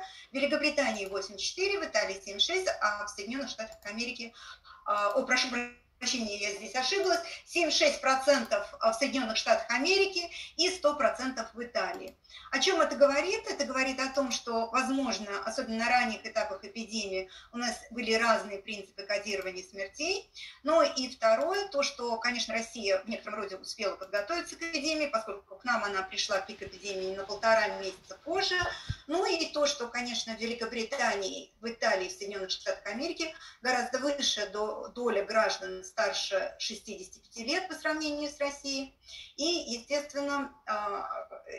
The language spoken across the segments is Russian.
24%, в Великобритании 84%, в Италии 76%, а в Соединенных Штатах Америки, о, прошу прощения, я здесь ошиблась, 76% в Соединенных Штатах Америки и 100% в Италии. О чем это говорит? Это говорит о том, что, возможно, особенно на ранних этапах эпидемии у нас были разные принципы кодирования смертей. Но и второе, то, что, конечно, Россия в некотором роде успела подготовиться к эпидемии, поскольку к нам она пришла пик эпидемии на полтора месяца позже. Ну и то, что, конечно, в Великобритании, в Италии, в Соединенных Штатах Америки гораздо выше доля граждан старше 65 лет по сравнению с Россией. И, естественно, а,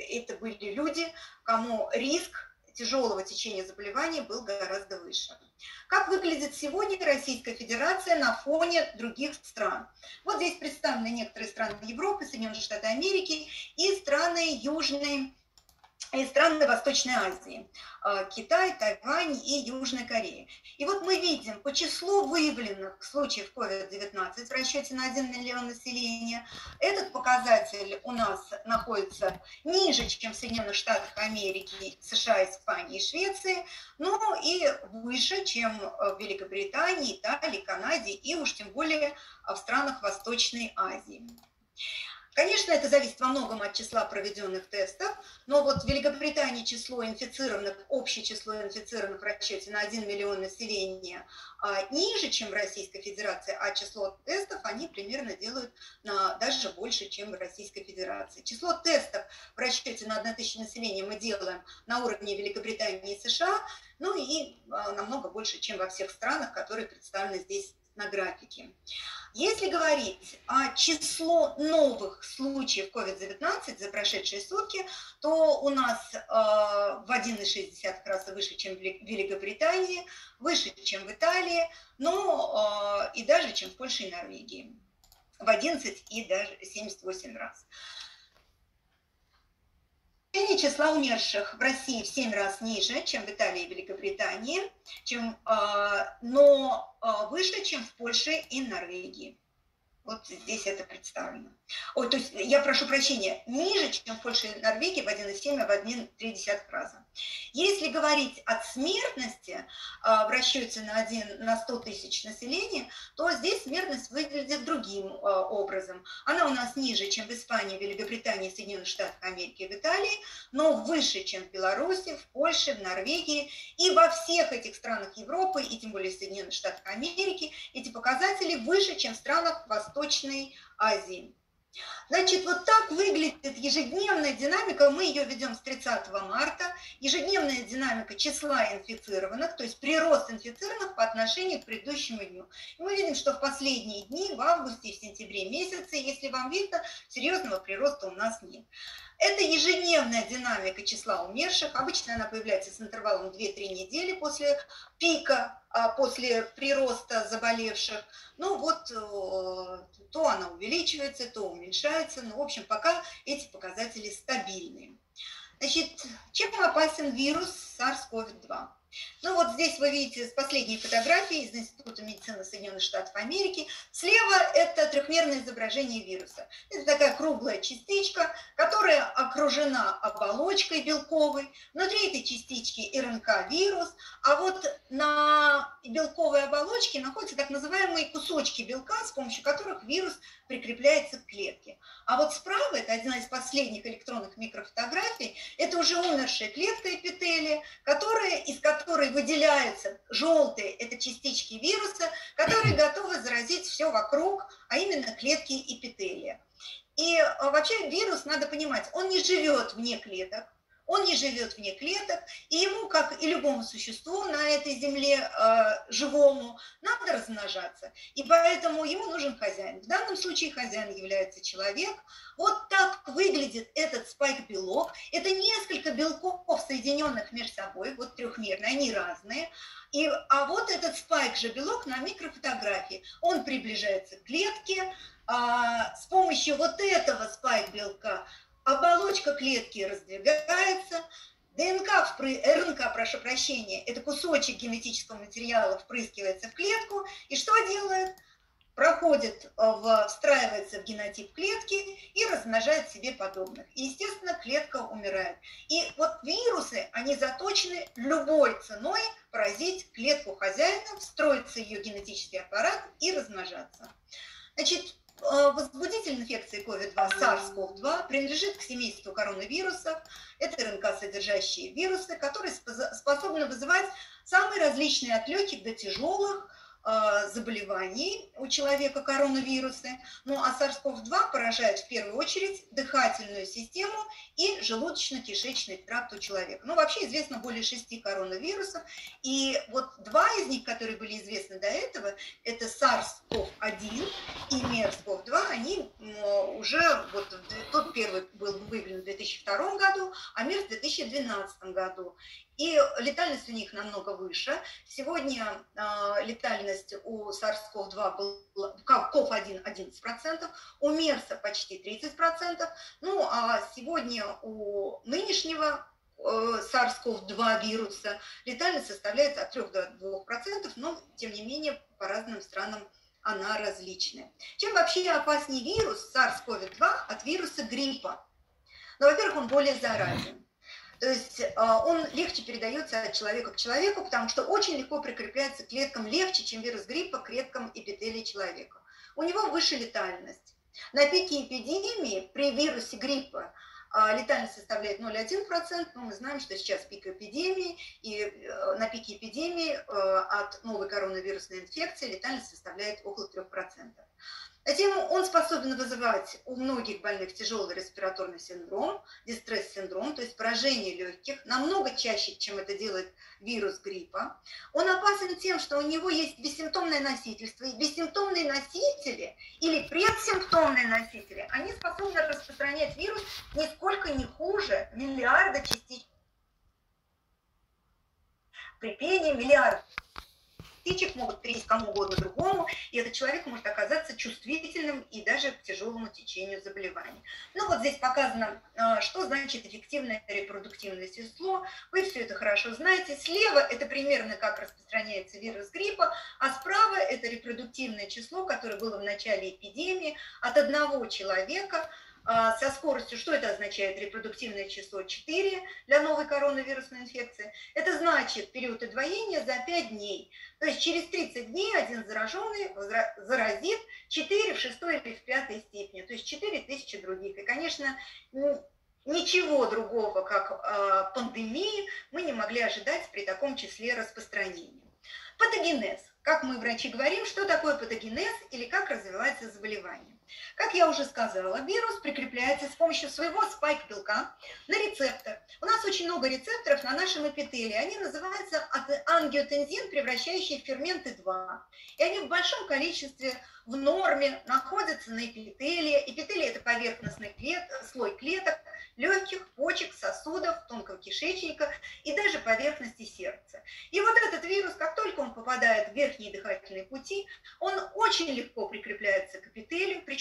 это были люди, кому риск тяжелого течения заболевания был гораздо выше. Как выглядит сегодня Российская Федерация на фоне других стран? Вот здесь представлены некоторые страны Европы, Соединенные Штаты Америки и страны Южной и страны Восточной Азии, а, Китай, Тайвань и Южная Корея. И вот мы видим по числу выявленных случаев COVID-19 в расчете на 1 миллион населения, этот показатель у нас находится ниже, чем в Соединенных Штатах Америки, США, Испании и Швеции, но и выше, чем в Великобритании, Италии, Канаде и уж тем более в странах Восточной Азии. Конечно, это зависит во многом от числа проведенных тестов, но вот в Великобритании число инфицированных, общее число инфицированных в расчете на 1 миллион населения а, ниже, чем в Российской Федерации, а число тестов они примерно делают на, даже больше, чем в Российской Федерации. Число тестов в расчете на 1 тысячу населения мы делаем на уровне Великобритании и США, ну и а, намного больше, чем во всех странах, которые представлены здесь на графике. Если говорить о число новых случаев COVID-19 за прошедшие сутки, то у нас э, в 1,6 раза выше, чем в Великобритании, выше, чем в Италии, но э, и даже, чем в Польше и Норвегии. В 11 и даже 78 раз. Значение числа умерших в России в 7 раз ниже, чем в Италии и Великобритании, чем, а, но а, выше, чем в Польше и Норвегии. Вот здесь это представлено. Ой, то есть я прошу прощения, ниже, чем в Польше и Норвегии в 1,7, а в 1,3 раза. Если говорить от смертности а, в расчете на, 1, на 100 тысяч населения, то здесь смертность выглядит другим а, образом. Она у нас ниже, чем в Испании, Великобритании, Соединенных Штатах Америки, в Италии, но выше, чем в Беларуси, в Польше, в Норвегии. И во всех этих странах Европы, и тем более Соединенных Штатах Америки, эти показатели выше, чем в странах Восточной Азии. Значит, вот так выглядит ежедневная динамика, мы ее ведем с 30 марта, ежедневная динамика числа инфицированных, то есть прирост инфицированных по отношению к предыдущему дню. И мы видим, что в последние дни, в августе и в сентябре месяце, если вам видно, серьезного прироста у нас нет. Это ежедневная динамика числа умерших. Обычно она появляется с интервалом 2-3 недели после пика, а после прироста заболевших. Ну вот э, то она увеличивается, то уменьшается. Ну, в общем, пока эти показатели стабильные. Значит, чем опасен вирус SARS-CoV-2? Ну вот здесь вы видите с последней фотографии из Института медицины Соединенных Штатов Америки. Слева это трехмерное изображение вируса. Это такая круглая частичка, которая окружена оболочкой белковой. Внутри этой частички РНК-вирус, а вот на белковой оболочке находятся так называемые кусочки белка, с помощью которых вирус прикрепляется к клетке. А вот справа, это одна из последних электронных микрофотографий, это уже умершая клетка эпителия, которая, из которой выделяются желтые, это частички вируса, которые готовы заразить все вокруг, а именно клетки эпителия. И а, вообще вирус, надо понимать, он не живет вне клеток, он не живет вне клеток, и ему, как и любому существу на этой земле э, живому, надо размножаться. И поэтому ему нужен хозяин. В данном случае хозяин является человек. Вот так выглядит этот спайк-белок. Это несколько белков, соединенных между собой, вот трехмерные, они разные. И, а вот этот спайк же белок на микрофотографии, он приближается к клетке, а, с помощью вот этого спайк-белка оболочка клетки раздвигается, ДНК, РНК, прошу прощения, это кусочек генетического материала впрыскивается в клетку, и что делает? проходит, в, встраивается в генотип клетки и размножает себе подобных. И, естественно, клетка умирает. И вот вирусы, они заточены любой ценой поразить клетку хозяина, встроиться в ее генетический аппарат и размножаться. Значит, Э, возбудитель инфекции COVID-2 SARS-CoV-2 принадлежит к семейству коронавирусов. Это РНК-содержащие вирусы, которые способны вызывать самые различные от легких до тяжелых Э, заболеваний у человека коронавирусы. Ну а SARS-CoV-2 поражает в первую очередь дыхательную систему и желудочно-кишечный тракт у человека. Ну вообще известно более шести коронавирусов. И вот два из них, которые были известны до этого, это SARS-CoV-1 и MERS-CoV-2, они уже, вот тот первый был выявлен в 2002 году, а MERS в 2012 году. И летальность у них намного выше. Сегодня э, летальность у SARS-CoV-2 была, CoV-1 11%, у MERS почти 30%. Ну, а сегодня у нынешнего э, SARS-CoV-2 вируса летальность составляет от 3 до 2%, но, тем не менее, по разным странам она различная. Чем вообще опаснее вирус SARS-CoV-2 от вируса гриппа? Ну, во-первых, он более заразен. То есть а, он легче передается от человека к человеку, потому что очень легко прикрепляется к клеткам легче, чем вирус гриппа, к клеткам эпителия человека. У него выше летальность. На пике эпидемии при вирусе гриппа а, летальность составляет 0,1%, но мы знаем, что сейчас пик эпидемии, и э, на пике эпидемии э, от новой коронавирусной инфекции летальность составляет около 3%. Затем он способен вызывать у многих больных тяжелый респираторный синдром, дистресс-синдром, то есть поражение легких, намного чаще, чем это делает вирус гриппа. Он опасен тем, что у него есть бессимптомное носительство, и бессимптомные носители или предсимптомные носители, они способны распространять вирус нисколько не хуже миллиарда частичек при пении миллиард птичек могут перейти кому угодно другому, и этот человек может оказаться чувствительным и даже к тяжелому течению заболевания. Ну вот здесь показано, а, что значит эффективное репродуктивное число. Вы все это хорошо знаете. Слева это примерно как распространяется вирус гриппа, а справа это репродуктивное число, которое было в начале эпидемии от одного человека – со скоростью, что это означает, репродуктивное число 4 для новой коронавирусной инфекции. Это значит период удвоения за 5 дней. То есть через 30 дней один зараженный заразит 4 в 6 или в 5 степени, то есть 4 тысячи других. И, конечно, ничего другого, как э, пандемии, мы не могли ожидать при таком числе распространения. Патогенез. Как мы, врачи, говорим, что такое патогенез или как развивается заболевание. Как я уже сказала, вирус прикрепляется с помощью своего спайк-белка на рецептор. У нас очень много рецепторов на нашем эпителии. Они называются ангиотензин, превращающие ферменты 2. И они в большом количестве в норме находятся на эпителии. Эпителий – это поверхностный клет, слой клеток, легких, почек, сосудов, тонкого кишечника и даже поверхности сердца. И вот этот вирус, как только он попадает в верхние дыхательные пути, он очень легко прикрепляется к эпителию. Причем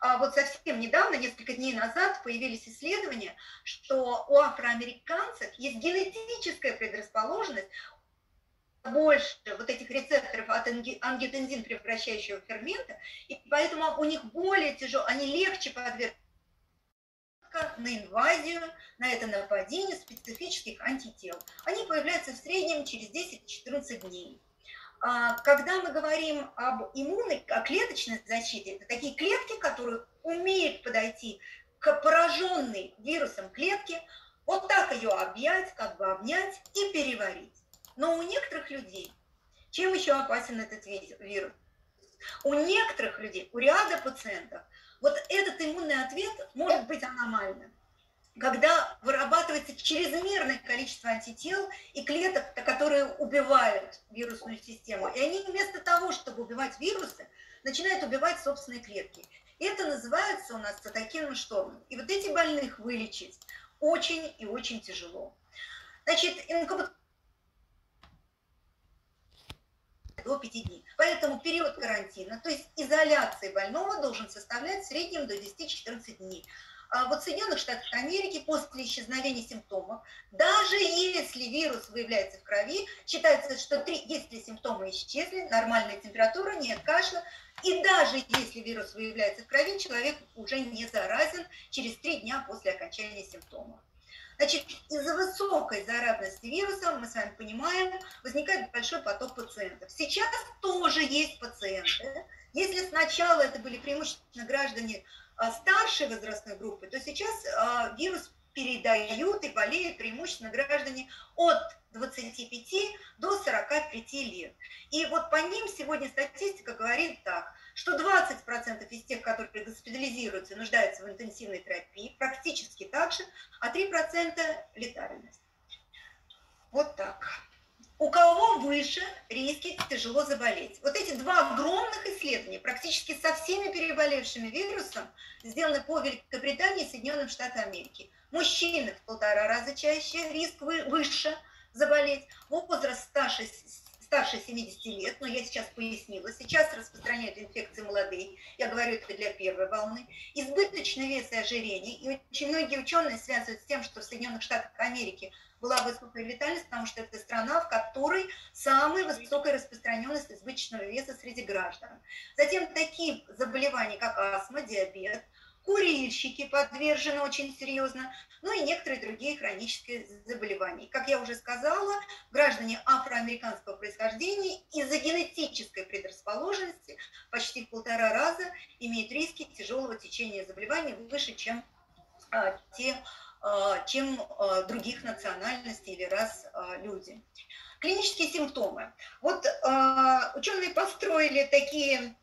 а, вот совсем недавно, несколько дней назад, появились исследования, что у афроамериканцев есть генетическая предрасположенность больше вот этих рецепторов от ангиотензин превращающего фермента, и поэтому у них более тяжело, они легче подвергнуты на инвазию, на это нападение специфических антител. Они появляются в среднем через 10-14 дней. А, когда мы говорим об иммунной, о клеточной защите, это такие клетки, которые умеют подойти к пораженной вирусом клетке, вот так ее объять, как бы обнять и переварить. Но у некоторых людей, чем еще опасен этот вирус? У некоторых людей, у ряда пациентов, вот этот иммунный ответ может быть аномальным. Когда вырабатывается чрезмерное количество антител и клеток, которые убивают вирусную систему. И они вместо того, чтобы убивать вирусы, начинают убивать собственные клетки. И это называется у нас цитокинным штормом. И вот этих больных вылечить очень и очень тяжело. Значит, инкубационный до 5 дней. Поэтому период карантина, то есть изоляции больного должен составлять в среднем до 10-14 дней. А вот в Соединенных Штатах Америки после исчезновения симптомов, даже если вирус выявляется в крови, считается, что три, если симптомы исчезли, нормальная температура, нет кашля, и даже если вирус выявляется в крови, человек уже не заразен через три дня после окончания симптомов. Значит, из-за высокой заразности вируса, мы с вами понимаем, возникает большой поток пациентов. Сейчас тоже есть пациенты. Если сначала это были преимущественно граждане а, старшей возрастной группы, то сейчас а, вирус передают и болеют преимущественно граждане от 25 до 45 лет. И вот по ним сегодня статистика говорит так, что 20% из тех, которые госпитализируются, нуждаются в интенсивной терапии, практически так же, а 3% летальность. Вот так у кого выше риски тяжело заболеть. Вот эти два огромных исследования, практически со всеми переболевшими вирусом, сделаны по Великобритании и Соединенным Штатам Америки. Мужчины в полтора раза чаще, риск выше заболеть. Возраст старше, старше 70 лет, но я сейчас пояснила, сейчас распространяют инфекции молодые, я говорю это для первой волны. Избыточный вес и ожирение, и очень многие ученые связывают с тем, что в Соединенных Штатах Америки была высокая летальность, потому что это страна, в которой самая высокая распространенность избыточного веса среди граждан. Затем такие заболевания, как астма, диабет, курильщики подвержены очень серьезно, ну и некоторые другие хронические заболевания. Как я уже сказала, граждане афроамериканского происхождения из-за генетической предрасположенности почти в полтора раза имеют риски тяжелого течения заболеваний выше, чем а, те а, чем а, других национальностей или раз а, люди. Клинические симптомы. Вот ученые построили такие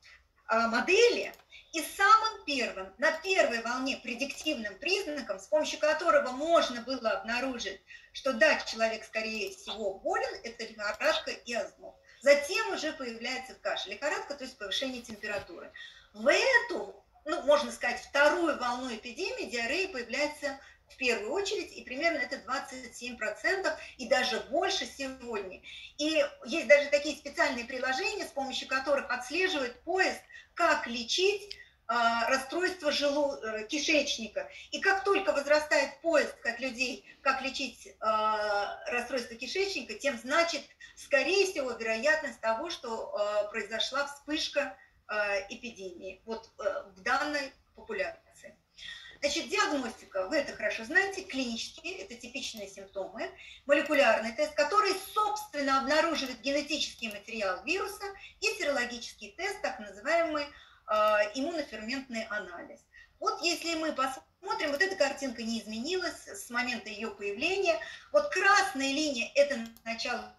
модели, и самым первым, на первой волне предиктивным признаком, с помощью которого можно было обнаружить, что да, человек, скорее всего, болен, это лихорадка и озноб. Затем уже появляется кашель. Лихорадка, то есть повышение температуры. В эту, ну, можно сказать, вторую волну эпидемии диарея появляется в первую очередь, и примерно это 27%, и даже больше сегодня. И есть даже такие специальные приложения, с помощью которых отслеживает поезд, как лечить а, расстройство желу... Э, кишечника. И как только возрастает поезд, как людей, как лечить а, расстройство кишечника, тем значит, скорее всего, вероятность того, что а, произошла вспышка эпидемии вот э, в данной популяции. Значит, диагностика, вы это хорошо знаете, клинические, это типичные симптомы, молекулярный тест, который, собственно, обнаруживает генетический материал вируса, и серологический тест, так называемый э, иммуноферментный анализ. Вот если мы посмотрим, вот эта картинка не изменилась с момента ее появления. Вот красная линия – это начало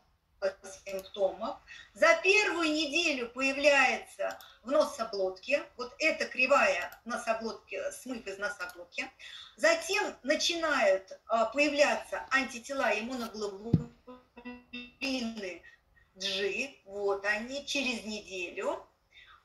симптомов. За первую неделю появляется в носоглотке, вот эта кривая носоглотки, смыв из носоглотки. Затем начинают а, появляться антитела иммуноглобулины G, вот они, через неделю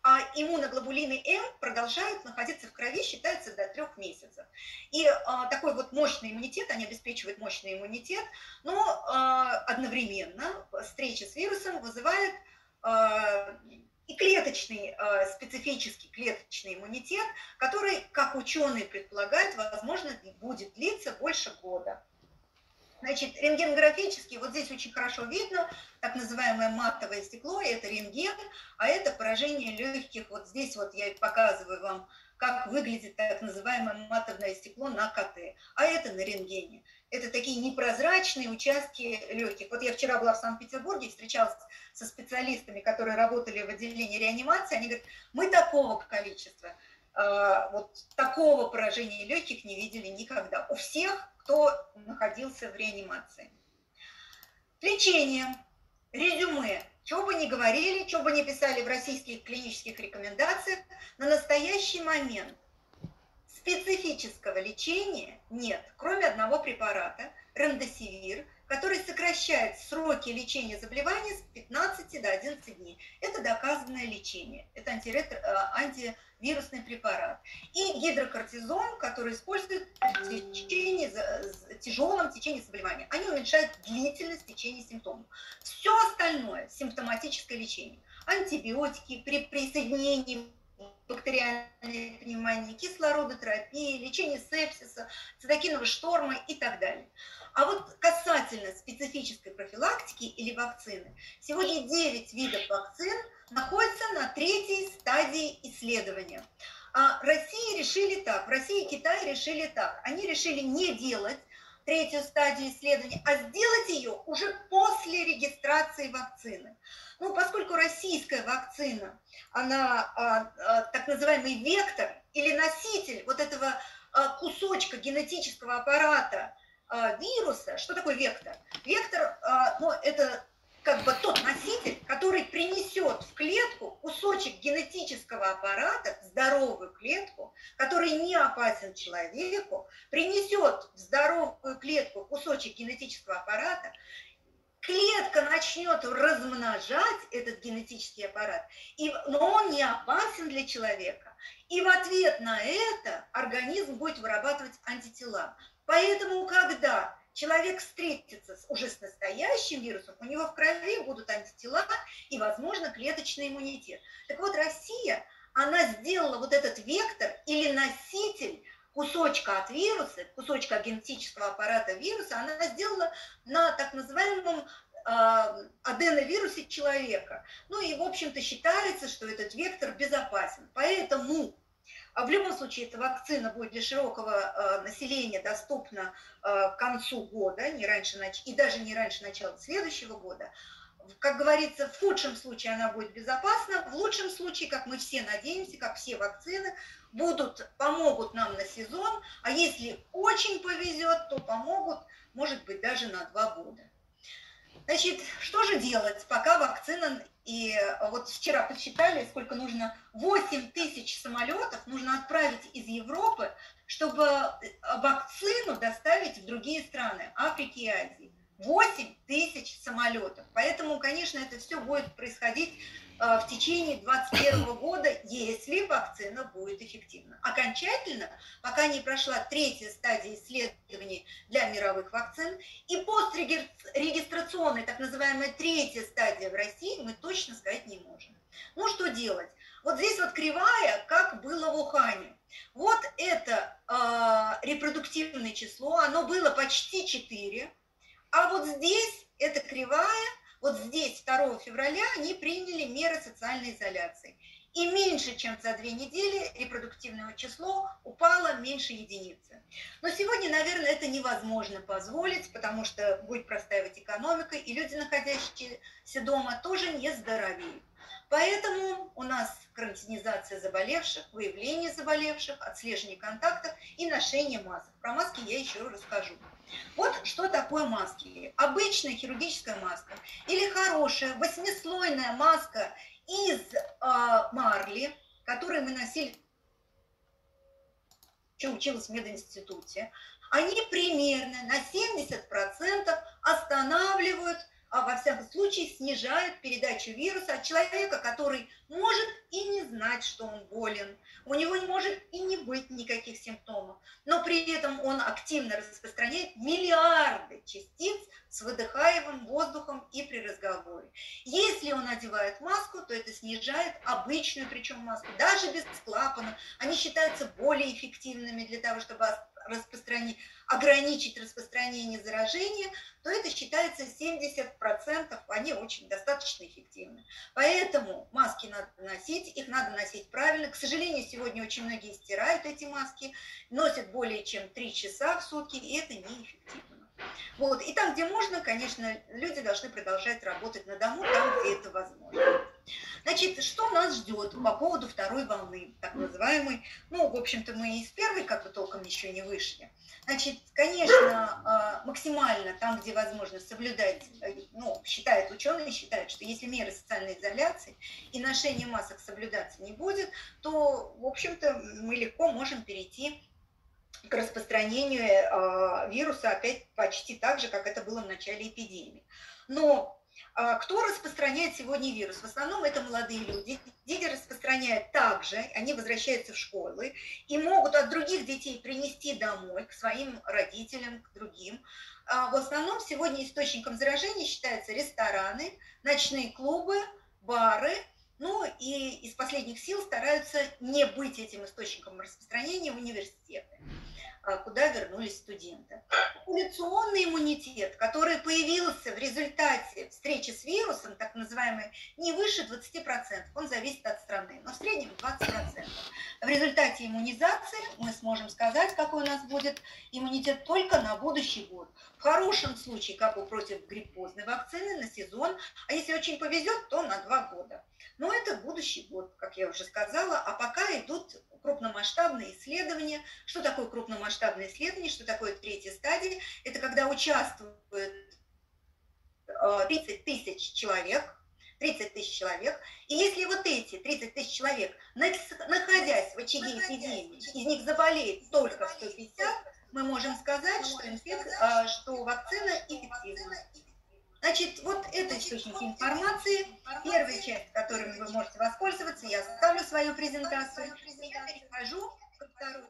а иммуноглобулины М продолжают находиться в крови, считается до трех месяцев. И а, такой вот мощный иммунитет, они обеспечивают мощный иммунитет, но а, одновременно встреча с вирусом вызывает а, и клеточный, а, специфический клеточный иммунитет, который, как ученые предполагают, возможно, будет длиться больше года. Значит, рентгенографически, вот здесь очень хорошо видно, так называемое матовое стекло, это рентген, а это поражение легких. Вот здесь вот я показываю вам, как выглядит так называемое матовое стекло на КТ, а это на рентгене. Это такие непрозрачные участки легких. Вот я вчера была в Санкт-Петербурге, встречалась со специалистами, которые работали в отделении реанимации, они говорят, мы такого количества, вот такого поражения легких не видели никогда. У всех кто находился в реанимации. Лечение, резюме, что бы ни говорили, что бы ни писали в российских клинических рекомендациях, на настоящий момент специфического лечения нет, кроме одного препарата, рендосивир, который сокращает сроки лечения заболевания с 15 до 11 дней. Это доказанное лечение, это антиретро, э, антивирусный препарат. И гидрокортизон, который используют в течение, тяжелом течении заболевания. Они уменьшают длительность течения симптомов. Все остальное, симптоматическое лечение, антибиотики при присоединении бактериальной пневмонии, кислородотерапии, лечение сепсиса, цитокинового шторма и так далее. А вот касательно специфической профилактики или вакцины, сегодня 9 видов вакцин находятся на третьей стадии исследования. А Россия решили так, Россия и Китай решили так. Они решили не делать третью стадию исследования, а сделать ее уже после регистрации вакцины. Ну, поскольку российская вакцина, она а, а, так называемый вектор или носитель вот этого а, кусочка генетического аппарата а, вируса, что такое вектор? Вектор, а, ну, это как бы тот носитель, который принесет в клетку кусочек генетического аппарата, здоровую клетку, который не опасен человеку, принесет здоровую клетку кусочек генетического аппарата, клетка начнет размножать этот генетический аппарат, и, но он не опасен для человека. И в ответ на это организм будет вырабатывать антитела. Поэтому, когда человек встретится с, уже с настоящим вирусом, у него в крови будут антитела и, возможно, клеточный иммунитет. Так вот, Россия, она сделала вот этот вектор или носитель кусочка от вируса, кусочка генетического аппарата вируса, она сделала на так называемом э, аденовирусе человека. Ну и, в общем-то, считается, что этот вектор безопасен. Поэтому а в любом случае, эта вакцина будет для широкого э, населения доступна к концу года, не раньше, и даже не раньше начала следующего года. Как говорится, в худшем случае она будет безопасна, в лучшем случае, как мы все надеемся, как все вакцины, будут, помогут нам на сезон, а если очень повезет, то помогут, может быть, даже на два года. Значит, что же делать, пока вакцина и э, вот вчера посчитали, сколько нужно, 8 тысяч самолетов нужно отправить из Европы, чтобы э, вакцину доставить в другие страны, Африки и Азии. 8 тысяч самолетов. Поэтому, конечно, это все будет происходить э, в течение 2021 года, если вакцина будет эффективна. Окончательно, пока не прошла третья стадия исследований для мировых вакцин, и пострегистрационная, так называемая третья стадия в России, мы точно сказать не можем. Ну, что делать? Вот здесь вот кривая, как было в Ухане. Вот это э, репродуктивное число, оно было почти 4, а вот здесь эта кривая, вот здесь 2 февраля они приняли меры социальной изоляции. И меньше, чем за две недели репродуктивное число упало меньше единицы. Но сегодня, наверное, это невозможно позволить, потому что будет простаивать экономика, и люди, находящиеся дома, тоже не здоровеют. Поэтому у нас карантинизация заболевших, выявление заболевших, отслеживание контактов и ношение масок. Про маски я еще расскажу. Вот что такое маски. Обычная хирургическая маска или хорошая восьмислойная маска из э, марли, которую мы носили, что училась в мединституте, они примерно на 70% останавливают а во всяком случае снижают передачу вируса от человека, который может и не знать, что он болен. У него не может и не быть никаких симптомов, но при этом он активно распространяет миллиарды частиц с выдыхаемым воздухом и при разговоре. Если он одевает маску, то это снижает обычную, причем маску, даже без клапана. Они считаются более эффективными для того, чтобы распространить, ограничить распространение заражения, то это считается 70%, они очень достаточно эффективны. Поэтому маски надо носить, их надо носить правильно. К сожалению, сегодня очень многие стирают эти маски, носят более чем 3 часа в сутки, и это неэффективно. Вот. И там, где можно, конечно, люди должны продолжать работать на дому, там, где это возможно. Значит, что нас ждет по поводу второй волны, так называемой, ну, в общем-то, мы из первой как-то толком еще не вышли. Значит, конечно, а, максимально там, где возможно соблюдать, э, ну, считают ученые, считают, что если меры социальной изоляции и ношение масок соблюдаться не будет, то, в общем-то, мы легко можем перейти к распространению э, вируса опять почти так же, как это было в начале эпидемии. Но э, кто распространяет сегодня вирус? В основном это молодые люди. Дети распространяют также, они возвращаются в школы и могут от других детей принести домой, к своим родителям, к другим. А в основном сегодня источником заражения считаются рестораны, ночные клубы, бары Ну и из последних сил стараются не быть этим источником распространения университеты. Куда вернулись студенты. Популяционный иммунитет, который появился в результате встречи с вирусом, так называемый, не выше 20%, он зависит от страны, но в среднем 20%. В результате иммунизации мы сможем сказать, какой у нас будет иммунитет только на будущий год. В хорошем случае, как у против гриппозной вакцины, на сезон, а если очень повезет, то на два года. Но это будущий год, как я уже сказала, а пока идут крупномасштабные исследования. Что такое крупномасштабное исследование, что такое третья стадия? Это когда участвует 30 э, тысяч человек, 30 тысяч человек. И если вот эти 30 тысяч человек, находясь в очаге эпидемии, из них заболеет только 150, мы можем сказать, что, инфек... Э, что вакцина эффективна. Значит, вот это источники информации. Первая часть, которыми вы можете воспользоваться, я оставлю свою презентацию. Я перехожу ко второй